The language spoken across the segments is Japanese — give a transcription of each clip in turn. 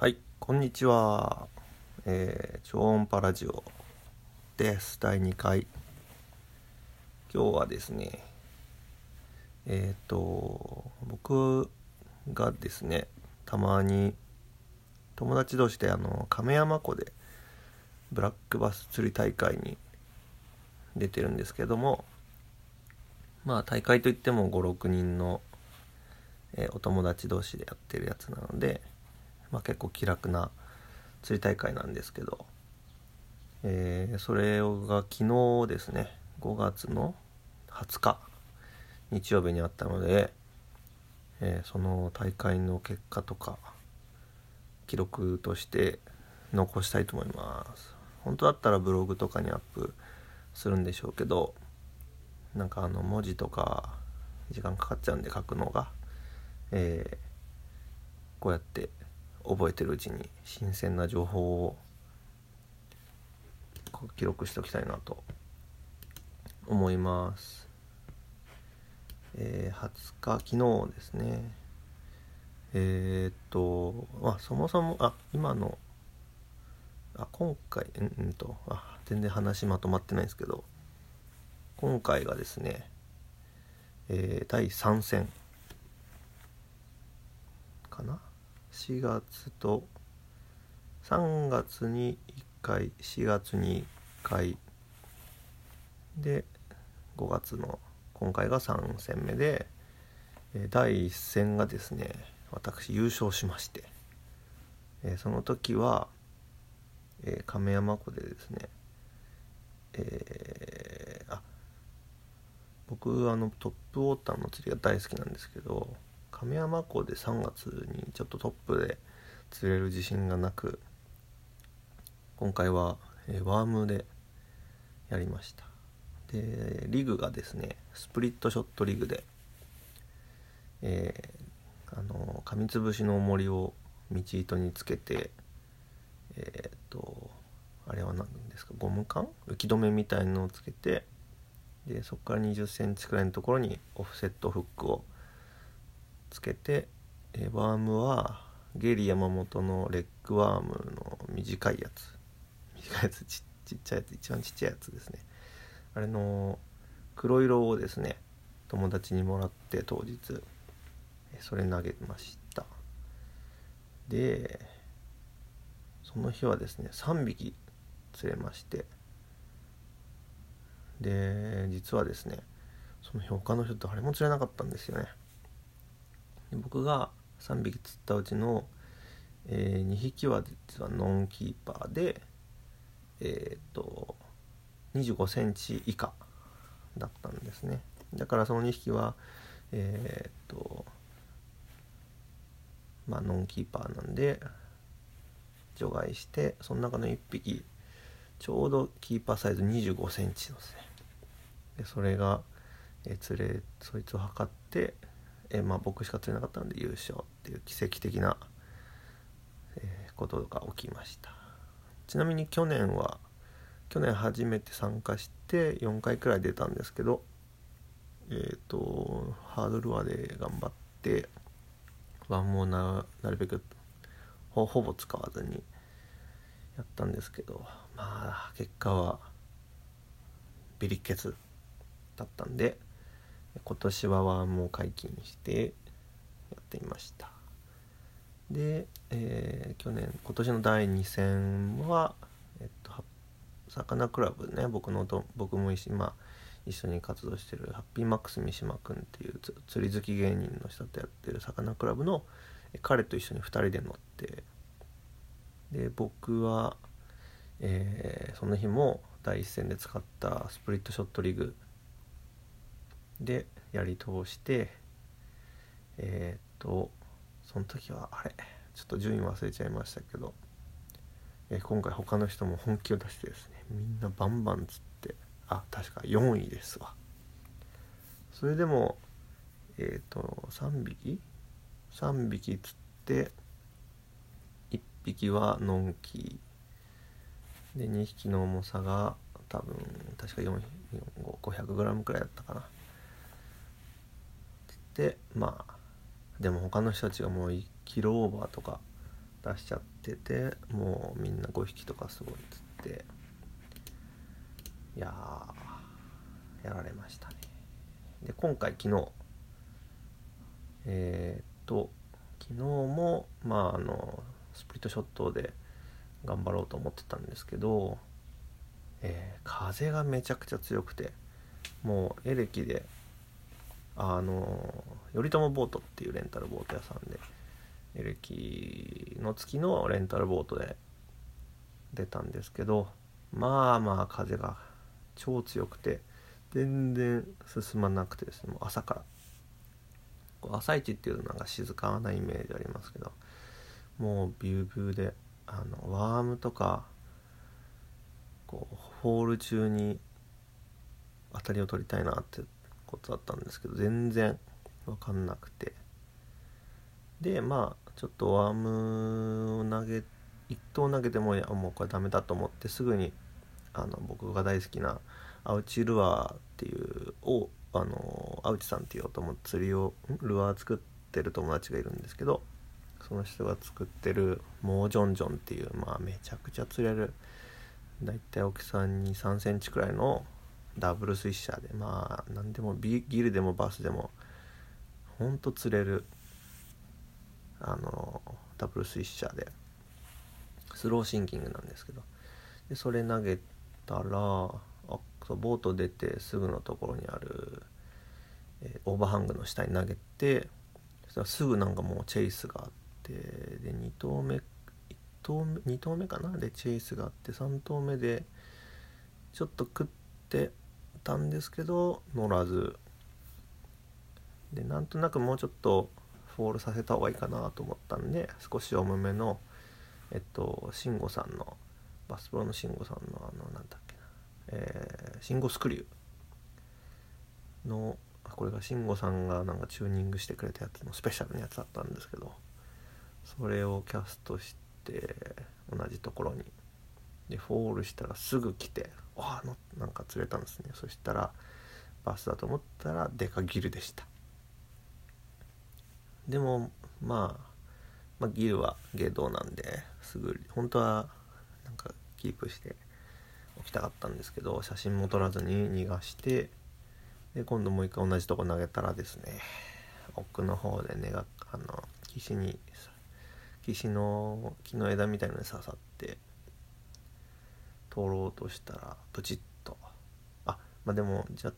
はい、こんにちは。えー、超音波ラジオです。第2回。今日はですね、えっ、と、僕がですね、たまに友達同士であの亀山湖でブラックバス釣り大会に出てるんですけども、まあ大会といっても5、6人の、えーお友達同士でやってるやつなので、まあ、結構気楽な釣り大会なんですけど、えーそれが昨日ですね5月の20日日曜日にあったので、えーその大会の結果とか記録として残したいと思います。本当だったらブログとかにアップするんでしょうけどなんかあの文字とか時間かかっちゃうんで書くのが、えーこうやって覚えてるうちに新鮮な情報を記録しておきたいなと思います。えー20日昨日ですねえーっとまあそもそもあ今のあ今回うんうんとあ全然話まとまってないんですけど今回がですね、えー第3戦かな？4月と3月に1回4月に1回。で5月の今回が3戦目で第1戦がですね私優勝しまして、その時は、亀山湖でですねえーあ僕あのトップウォーターの釣りが大好きなんですけど亀山湖で3月にちょっとトップで釣れる自信がなく今回は、えワームでやりました。でリグがですねスプリットショットリグでえーあの紙つぶしの重りを道糸につけてえーっとあれは何ですかゴム管？浮き止めみたいのをつけてでそこから2 0センチくらいのところにオフセットフックをつけて、えワームはゲリ山本のレッグワームの短いやつ。短いやつちちっちゃいやつ一番ちっちゃいやつですね。あれの黒色をですね友達にもらって当日それ投げました。でその日はですね3匹釣れまして。で実はですねその日他の人誰も釣れなかったんですよね。僕が3匹釣ったうちの、え2匹は実はノンキーパーでえーっと2 5センチ以下だったんですね。だからその2匹はえーっとまあノンキーパーなんで除外してその中の1匹ちょうどキーパーサイズ2 5センチのですね。でそれが、えー釣れそいつを測って、えまあ、僕しか釣れなかったので優勝っていう奇跡的な、えことが起きました。ちなみに去年は去年初めて参加して4回くらい出たんですけどえっ、とハードルワで頑張ってワンもななるべくほほぼ使わずにやったんですけどまあ結果はビリケツだったんで今年はワームを解禁してやってみました。で、えー去年今年の第2戦は、えっと、さかなクラブね僕のと僕も一緒,、まあ、一緒に活動してるハッピーマックス三島くんっていう釣り好き芸人の人とやってるさかなクラブの彼と一緒に2人で乗ってで僕は、えーその日も第一戦で使ったスプリットショットリグでやり通してえーっとその時はあれちょっと順位忘れちゃいましたけど、えー今回他の人も本気を出してですねみんなバンバン釣ってあ確か4位ですわ。それでもえーっと3匹？3匹釣って1匹はのんきで2匹の重さが多分確か4500グラムくらいだったかな。でまあでも他の人たちがもう1キロオーバーとか出しちゃっててもうみんな5匹とかすごいっつって。いややられましたね。で今回昨日えー、っと昨日もまああのスプリットショットで頑張ろうと思ってたんですけど、えー、風がめちゃくちゃ強くてもうエレキであの頼朝ボートっていうレンタルボート屋さんでエレキの月のレンタルボートで出たんですけどまあまあ風が超強くて全然進まなくてですねもう朝から。朝市っていうのが静かなイメージありますけどもうビュービューであのワームとかこうホール中に当たりを取りたいなってことだったんですけど全然分かんなくて。でまあちょっとワームを投げ1投投げてもいやもうこれダメだと思ってすぐにあの僕が大好きなアウチルアーっていうをあのアウチさんっていうと思釣りをルアー作ってる友達がいるんですけどその人が作ってるモージョンジョンっていうまあめちゃくちゃ釣れるだいたい大きさに3センチくらいのダブルスイッシャーでまあ何でもビギルでもバスでもほんと釣れるあのダブルスイッシャーでスローシンキングなんですけど。でそれ投げたらあそうボート出てすぐのところにある、えー、オーバーハングの下に投げてそしたらすぐなんかもうチェイスがあってで2投目1投目2投目かな？でチェイスがあって3投目でちょっと食ってたんですけど乗らず。でなんとなくもうちょっとフォールさせた方がいいかなと思ったんで少し重めのえっと慎吾さんのバスプロの慎吾さんのあのなんだっけなえー、慎吾スクリューのこれが慎吾さんがなんかチューニングしてくれたやつのスペシャルなやつだったんですけどそれをキャストして同じところにでフォールしたらすぐ来てあのなんか釣れたんですね。そしたらバスだと思ったらデカギルでした。でも、まあ、まあギルは芸道なんですぐ本当はなんかキープしておきたかったんですけど写真も撮らずに逃がしてで今度もう一回同じとこ投げたらですね奥の方で根があの岸に岸の木の枝みたいのに刺さって通ろうとしたらプチッと。あまあでもじゃあ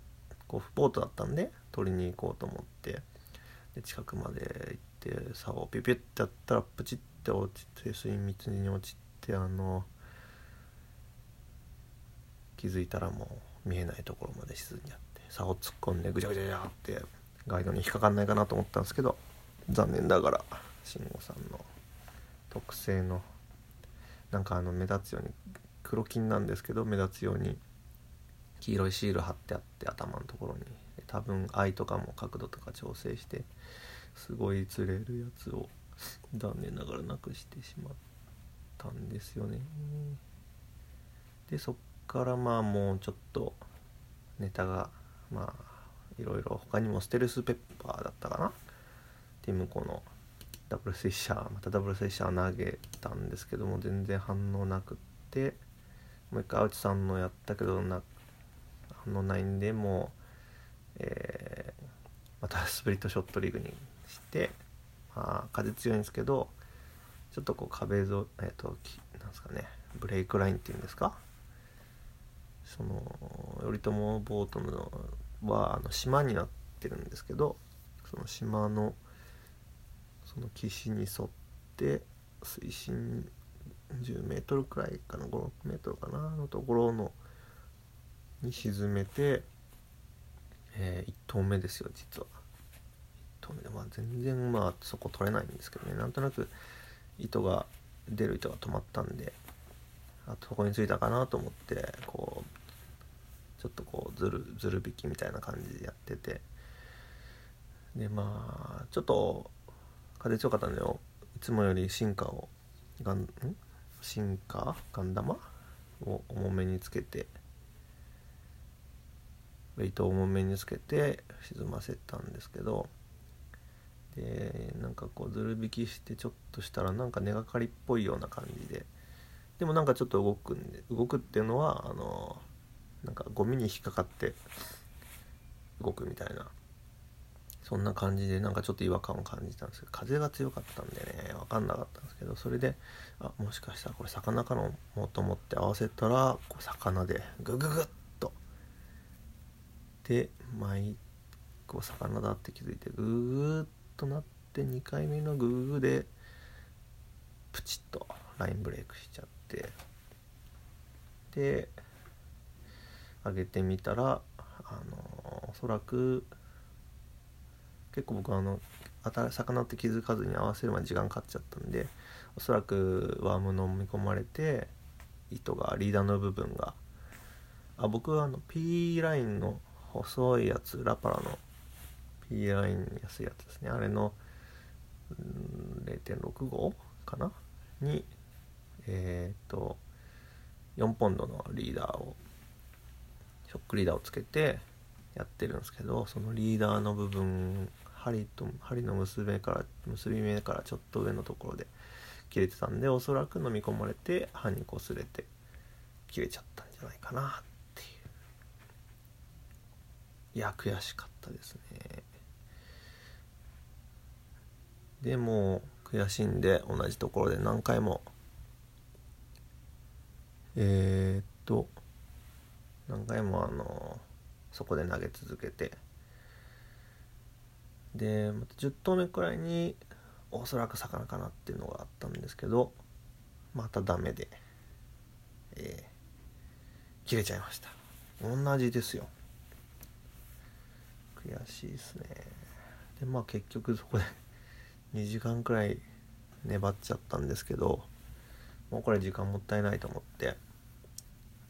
こうボートだったんで取りに行こうと思ってで近くまで行って竿をピュピュってやったらプチッて落ちて水密に落ちてあの気づいたらもう見えないところまで沈んじゃって竿突っ込んでぐちゃぐちゃぐちゃってガイドに引っかかんないかなと思ったんですけど残念ながら慎吾さんの特製のなんかあの目立つように黒金なんですけど目立つように黄色いシール貼ってあって頭のところに多分愛とかも角度とか調整してすごい釣れるやつを残念ながらなくしてしまったんですよね。でそっからまあもうちょっとネタがまあいろいろ他にもステルスペッパーだったかな？ティムコのダブルスイッシャーまたダブルスイッシャー投げたんですけども全然反応なくって。もう一回青地さんのやったけどな反応ないんでもう、えー、またスプリットショットリーグにしてまあ風強いんですけどちょっとこう壁沿いえっ、ー、となんですかねブレイクラインっていうんですか？その頼朝ボートのはあの島になってるんですけどその島のその岸に沿って水深10メートルくらいかな56メートルかなのところのに沈めて、えー、1投目ですよ実は。1投目でまあ全然まあそこ取れないんですけどね。なんとなく糸が出る糸が止まったんであとそこについたかなと思ってこうちょっとこうずるずる引きみたいな感じでやってて。でまあちょっと風強かったんだよいつもより進化をガンん？進化？ガン玉を重めにつけて。ウェイトを重めにつけて沈ませたんですけど。でなんかこうずる引きしてちょっとしたらなんか根がかりっぽいような感じで。でもなんかちょっと動くんで動くっていうのはあのなんかゴミに引っかかって動くみたいな。そんな感じでなんかちょっと違和感を感じたんですけど風が強かったんでね分かんなかったんですけどそれであもしかしたらこれ魚かのもと思って合わせたらこう魚でグググッと。で毎こう魚だって気づいてググッとなって2回目のグググでプチッとラインブレイクしちゃって。で上げてみたらあのおそらく結構僕はあの魚って気づかずに合わせるまで時間かかっちゃったんでおそらくワーム飲み込まれて糸がリーダーの部分があ僕はあの P ラインの細いやつラパラの P ライン安いやつですね。あれの0.65かな？にえっ、と4ポンドのリーダーをショックリーダーをつけてやってるんですけどそのリーダーの部分針と針の結び目から結び目からちょっと上のところで切れてたんでおそらく飲み込まれて歯にこすれて切れちゃったんじゃないかなっていう。いや悔しかったですね。でも悔しいんで同じところで何回も。えー、っと何回もあのそこで投げ続けてでまた10投目くらいにおそらく魚かなっていうのがあったんですけどまたダメで、えー、切れちゃいました。同じですよ。悔しいですね。でまあ結局そこで 2時間くらい粘っちゃったんですけどもうこれ時間もったいないと思って。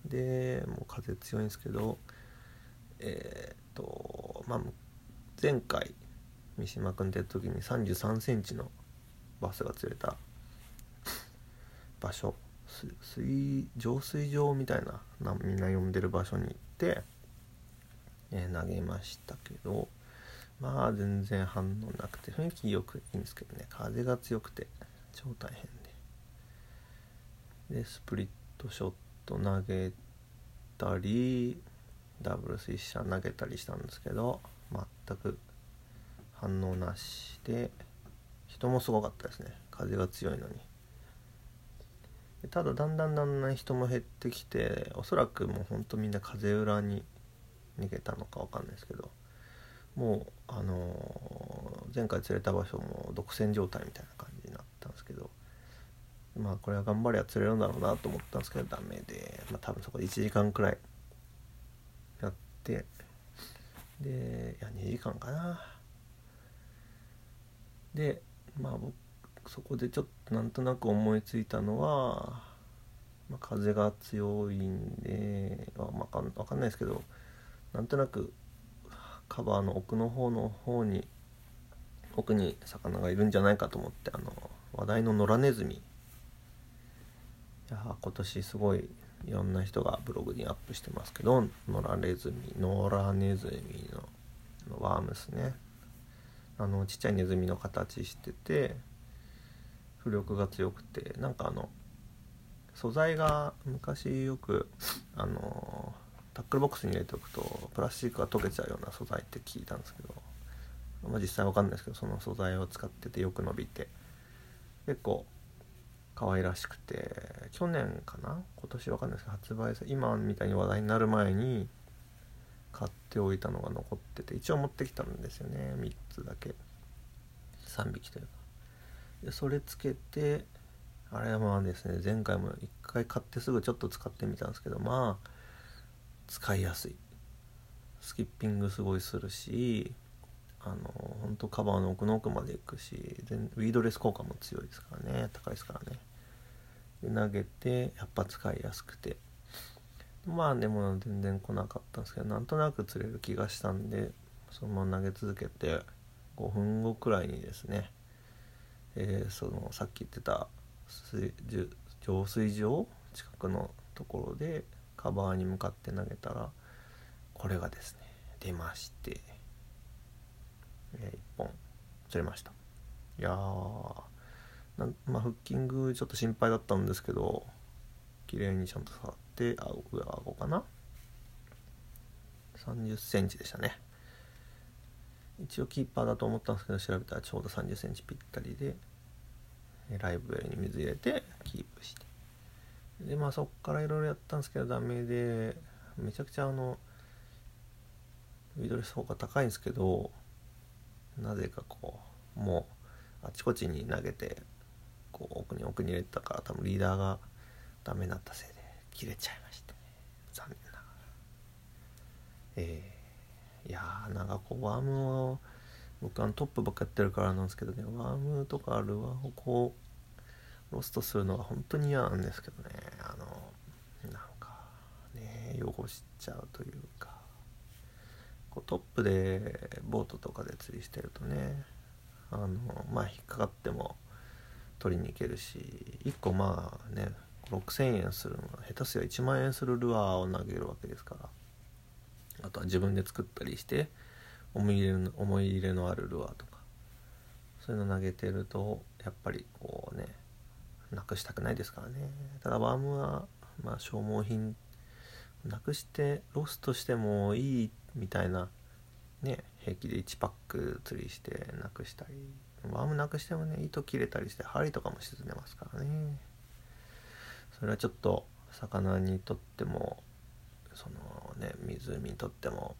でもう風強いんですけどえー、っとまあ前回三島君ってやった時に3 3センチのバスが釣れた場所。水浄水場みたいななみんな呼んでる場所に行って、えー、投げましたけどまあ全然反応なくて雰囲気よくいいんですけどね風が強くて超大変で。でスプリットショット投げたりダブルス1射投げたりしたんですけど全く反応なしで人もすごかったですね。風が強いのに。ただだんだんだんだん人も減ってきておそらくもうほんとみんな風裏に逃げたのか分かんないですけどもうあのー、前回釣れた場所も独占状態みたいな感じになったんですけどまあこれは頑張りゃ釣れるんだろうなと思ったんですけどダメで、まあ、多分そこで1時間くらいやってでいや2時間かな。でまあ僕そこでちょっとなんとなく思いついたのは、まあ、風が強いんで、まあ、わかんないですけどなんとなくカバーの奥の方の方に奥に魚がいるんじゃないかと思ってあの話題の野良ネズミ。いや今年すごいいろんな人がブログにアップしてますけど野良ネズミ野良ネズミのワームスね。あのちっちゃいネズミの形してて浮力が強くてなんかあの素材が昔よくあのタックルボックスに入れておくとプラスチックが溶けちゃうような素材って聞いたんですけど、まあ、実際わかんないですけどその素材を使っててよく伸びて結構可愛らしくて去年かな？今年わかんないですけど発売さ今みたいに話題になる前にておいたのが残ってて一応持ってきたんですよね。3つだけ。3匹というか。でそれつけてあれはまあですね前回も1回買ってすぐちょっと使ってみたんですけどまあ使いやすい。スキッピングすごいするしあの本当カバーの奥の奥まで行くし全ウィードレス効果も強いですからね。高いですからね。で投げてやっぱ使いやすくて。まあでも全然来なかったんですけどなんとなく釣れる気がしたんでそのまま投げ続けて5分後くらいにですね、えー、そのさっき言ってた浄水場？近くのところでカバーに向かって投げたらこれがですね出まして、えー、1本釣れました。いやーまあフッキングちょっと心配だったんですけど綺麗にちゃんと触ってあ上顎かな？3 0センチでしたね。一応キーパーだと思ったんですけど調べたらちょうど3 0センチぴったりでライブウェルに水入れてキープして。でまあそっからいろいろやったんですけどダメでめちゃくちゃあのウィドレス方が高いんですけどなぜかこうもうあちこちに投げてこう奥に奥に入れたから多分リーダーがダメになったせいで。切れちゃいましてね。残念ながら。えー、いやーなんかこうワームを僕あのトップばっかやってるからなんですけどね。ワームとかルアーをこうロストするのが本当に嫌なんですけどね。あのなんかね汚しちゃうというか。こうトップでボートとかで釣りしてるとねあのまあ引っかかっても取りに行けるし1個まあね6,000円するのは下手すりゃ1万円するルアーを投げるわけですから。あとは自分で作ったりして思い入れの思い入れのあるルアーとか。そういうの投げてるとやっぱりこうねなくしたくないですからね。ただワームはまあ消耗品なくしてロストしてもいいみたいなね平気で1パック釣りしてなくしたり。ワームなくしてもね糸切れたりして針とかも沈んでますからね。それはちょっと魚にとってもそのね湖にとっても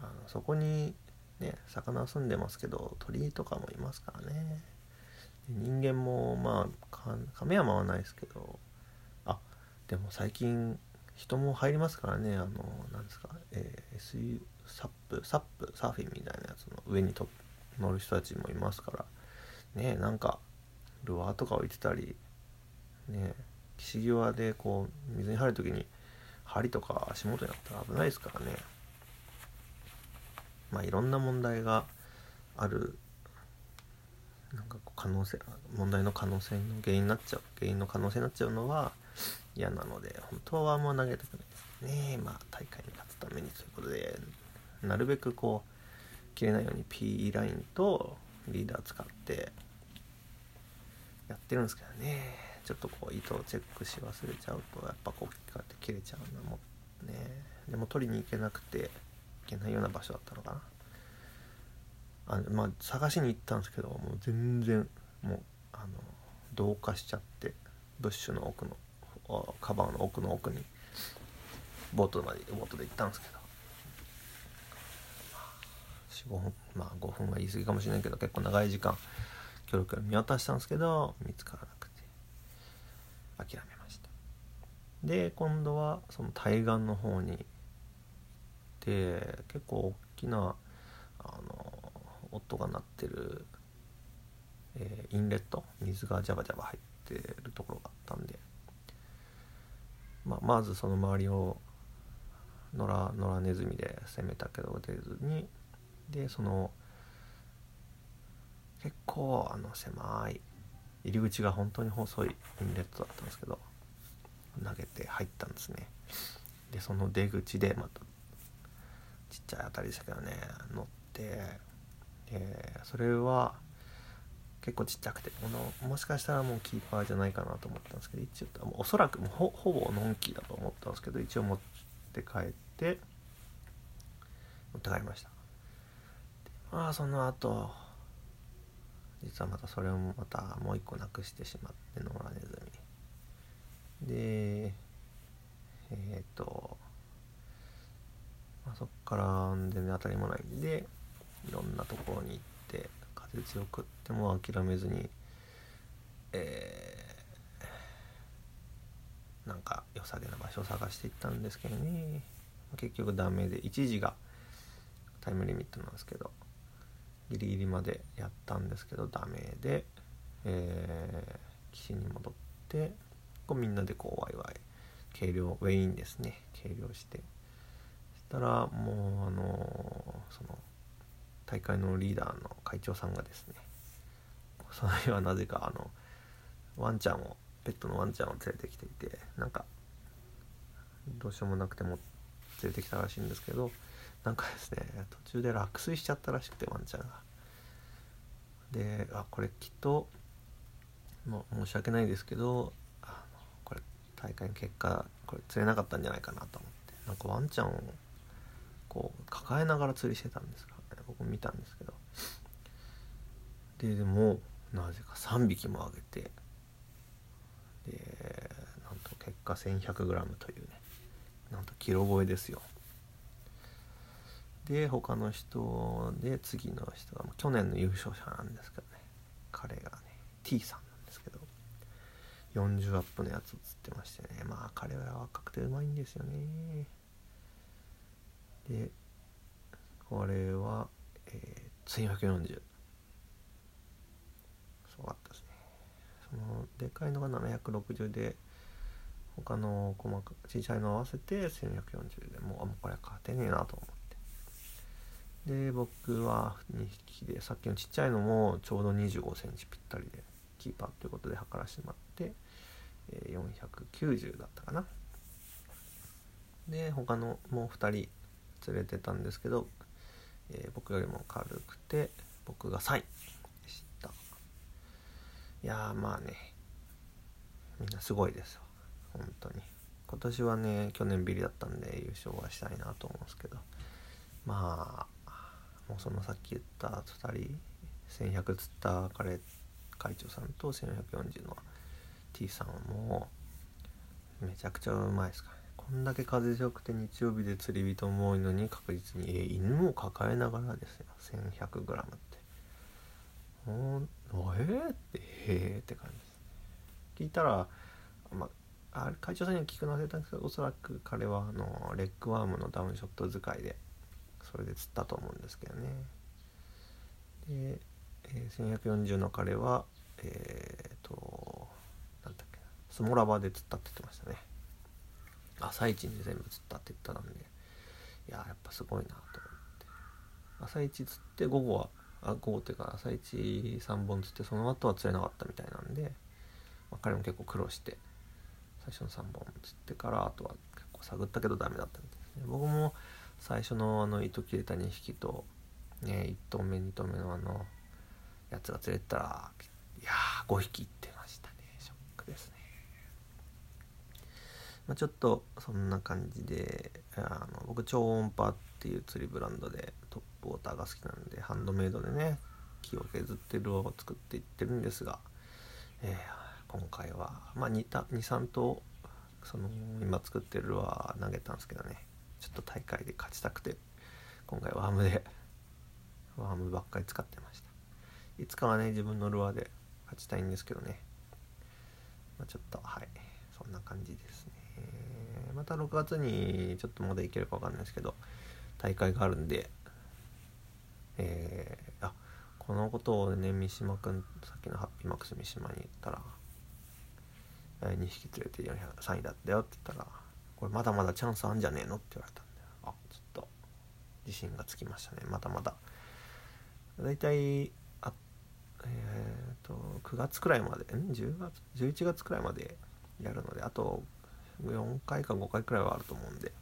あのそこにね魚住んでますけど鳥とかもいますからね。人間もまあ亀山はないですけどあでも最近人も入りますからねあのなんですか、えー、SU サップサップサーフィンみたいなやつの上にと乗る人たちもいますからねなんかルアーとか置いてたりねえ岸際でこう水に入る時に針とか足元にあったら危ないですからね。まあいろんな問題がある。なんかこう可能性問題の可能性の原因になっちゃう原因の可能性になっちゃうのは嫌なので本当はもう投げたくないですね。まあ大会に勝つためにということでなるべくこう切れないように P ラインとリーダー使ってやってるんですけどね。ちょっとこう糸をチェックし忘れちゃうとやっぱこうやって切れちゃうのもね。でも取りに行けなくて行けないような場所だったのかな。あまあ探しに行ったんですけどもう全然もうあの同化しちゃってブッシュの奥のカバーの奥の奥にボートまでボートで行ったんですけど。45分まあ5分は言い過ぎかもしれないけど結構長い時間キョロキョロ見渡したんですけど見つからなくて。諦めました。で今度はその対岸の方に行って結構大きなあの音が鳴ってる、えー、インレット水がジャバジャバ入ってるところがあったんでまあ、まずその周りを野良野良ネズミで攻めたけど出ずにでその結構あの狭い入り口が本当に細いインレットだったんですけど投げて入ったんですね。でその出口でまたちっちゃい当たりでしたけどね乗ってでそれは結構ちっちゃくてこのもしかしたらもうキーパーじゃないかなと思ったんですけど一応おそらくもほほぼノンキーだと思ったんですけど一応持って帰って持って帰りました。まあその後実はまたそれをまたもう一個なくしてしまって野良ネズミ。でえっ、と、まあ、そっから全然当たりもない。んでいろんなところに行って風強くっても諦めずにえー、なんか良さげな場所を探していったんですけどね。結局ダメで1時がタイムリミットなんですけど。ギリギリまでやったんですけどダメで、えー、岸に戻ってこうみんなでこうワイワイ計量ウェインですね。計量して。そしたらもうあのー、その大会のリーダーの会長さんがですねその日はなぜかあのワンちゃんをペットのワンちゃんを連れてきていてなんかどうしようもなくても連れてきたらしいんですけどなんかですね途中で落水しちゃったらしくてワンちゃんがであこれきっともう申し訳ないですけどあのこれ大会の結果これ釣れなかったんじゃないかなと思って。なんかワンちゃんをこう抱えながら釣りしてたんですか。僕見たんですけど。ででもなぜか3匹もあげて。でなんと結果 1100g というね。なんとキロ超えですよ。で他の人で次の人が去年の優勝者なんですけどね。彼がね T さんなんですけど。40アップのやつを釣ってましてね。まあ彼は若くてうまいんですよね。でこれは、えー、1140すごかったですね。そのでかいのが760で他の細か小さいの合わせて1240で。もうあもうこれ勝てねえなと思って。で僕は2匹でさっきのちっちゃいのもちょうど2 5センチぴったりでキーパーということで測らせてもらって、えー、490だったかな。で他のもう2人連れてたんですけど、えー、僕よりも軽くて僕が3位でした。いやまあねみんなすごいですよ。本当に。今年はね去年ビリだったんで優勝はしたいなと思うんですけど。まあもうそのさっき言った2人1100釣った彼会長さんと1440の T さんもめちゃくちゃうまいですからね。こんだけ風強くて日曜日で釣り人も多いのに確実に、え犬を抱えながらですよ。1100g って。もうえー、ってへえって感じです聞いたらまあ会長さんには聞くの忘れたんですけどおそらく彼はあのレッグワームのダウンショット使いでそれで釣ったと思うんですけどね。で、えー、1140の彼はえっ、ー、となんだっけな。スモラバで釣ったって言ってましたね。朝一に全部釣ったって言ったんで。いややっぱすごいなと思って。朝一釣って午後はあ午後っていうか朝一3本釣ってその後は釣れなかったみたいなんで、まあ、彼も結構苦労して最初の3本釣ってからあとは結構探ったけどダメだったみたいですね。僕も最初のあの糸切れた2匹とね1頭目2頭目のあのやつが釣れたらいやー5匹いってましたね。ショックですね。まあ、ちょっとそんな感じであの僕超音波っていう釣りブランドでトップウォーターが好きなんでハンドメイドでね木を削ってルアーを作っていってるんですが、えー、今回はまあ23頭その今作ってるルアー投げたんですけどね。ちょっと大会で勝ちたくて今回ワームでワームばっかり使ってました。いつかはね自分のルアーで勝ちたいんですけどね、まあ、ちょっとはい。そんな感じですね。また6月にちょっとまだいけるか分かんないですけど大会があるんでえー、あこのことをね三島君さっきのハッピーマックス三島に言ったら「2匹連れて403位だったよ」って言ったら「これまだまだチャンスあんじゃねえの?」って言われたんであちょっと自信がつきましたね。まだまだ。大体あえっ、ー、と9月くらいまでん？10月？11月くらいまでやるのであと4回か5回くらいはあると思うんでちょ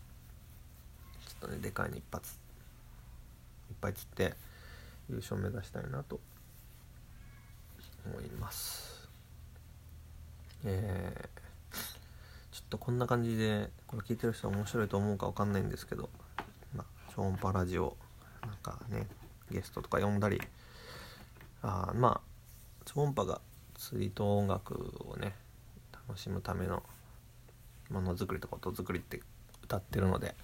っとねでかいの一発いっぱい釣って優勝目指したいなと思います。えー、とこんな感じでこれ聞いてる人面白いと思うか分かんないんですけど、まあ、超音波ラジオなんかねゲストとか呼んだりあまあ超音波が釣りと音楽をね楽しむためのものづくりとか音作りって歌ってるので、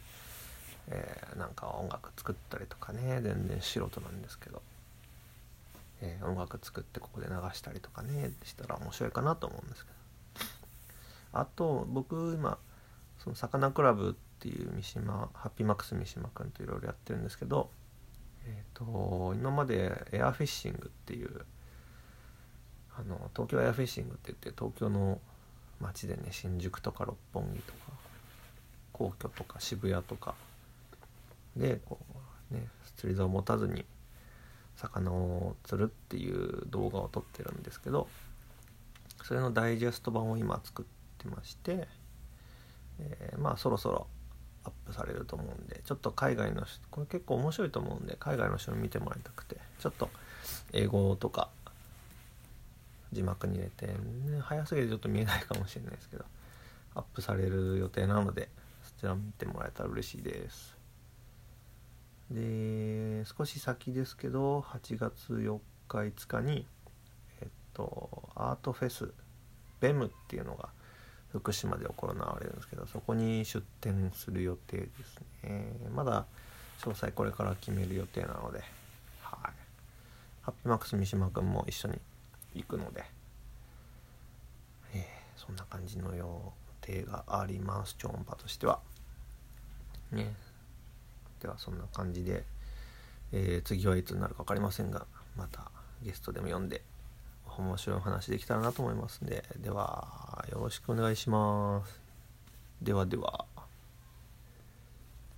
えー、なんか音楽作ったりとかね全然素人なんですけど、えー、音楽作ってここで流したりとかねしたら面白いかなと思うんですけど。あと僕今そのサカナクラブっていう三島ハッピーマックス三島君といろいろやってるんですけど、えーと、今までエアフィッシングっていうあの東京エアフィッシングって言って東京の街でね新宿とか六本木とか皇居とか渋谷とかでこうね釣り竿を持たずに魚を釣るっていう動画を撮ってるんですけどそれのダイジェスト版を今作ってまして、えー、まあそろそろアップされると思うんでちょっと海外の人これ結構面白いと思うんで海外の人に見てもらいたくてちょっと英語とか字幕に入れて、ね、早すぎてちょっと見えないかもしれないですけどアップされる予定なのでそちら見てもらえたら嬉しいです。で少し先ですけど8月4日5日にえっとアートフェスベムっていうのが福島で行われるんですけどそこに出展する予定ですね。まだ詳細これから決める予定なのではい。ハッピーマックス三島君も一緒に行くので、えー、そんな感じの予定があります。超音波としては。ね。ではそんな感じで、えー、次はいつになるか分かりませんがまたゲストでも読んで面白い話できたらなと思いますんで。ではよろしくお願いします。ではでは。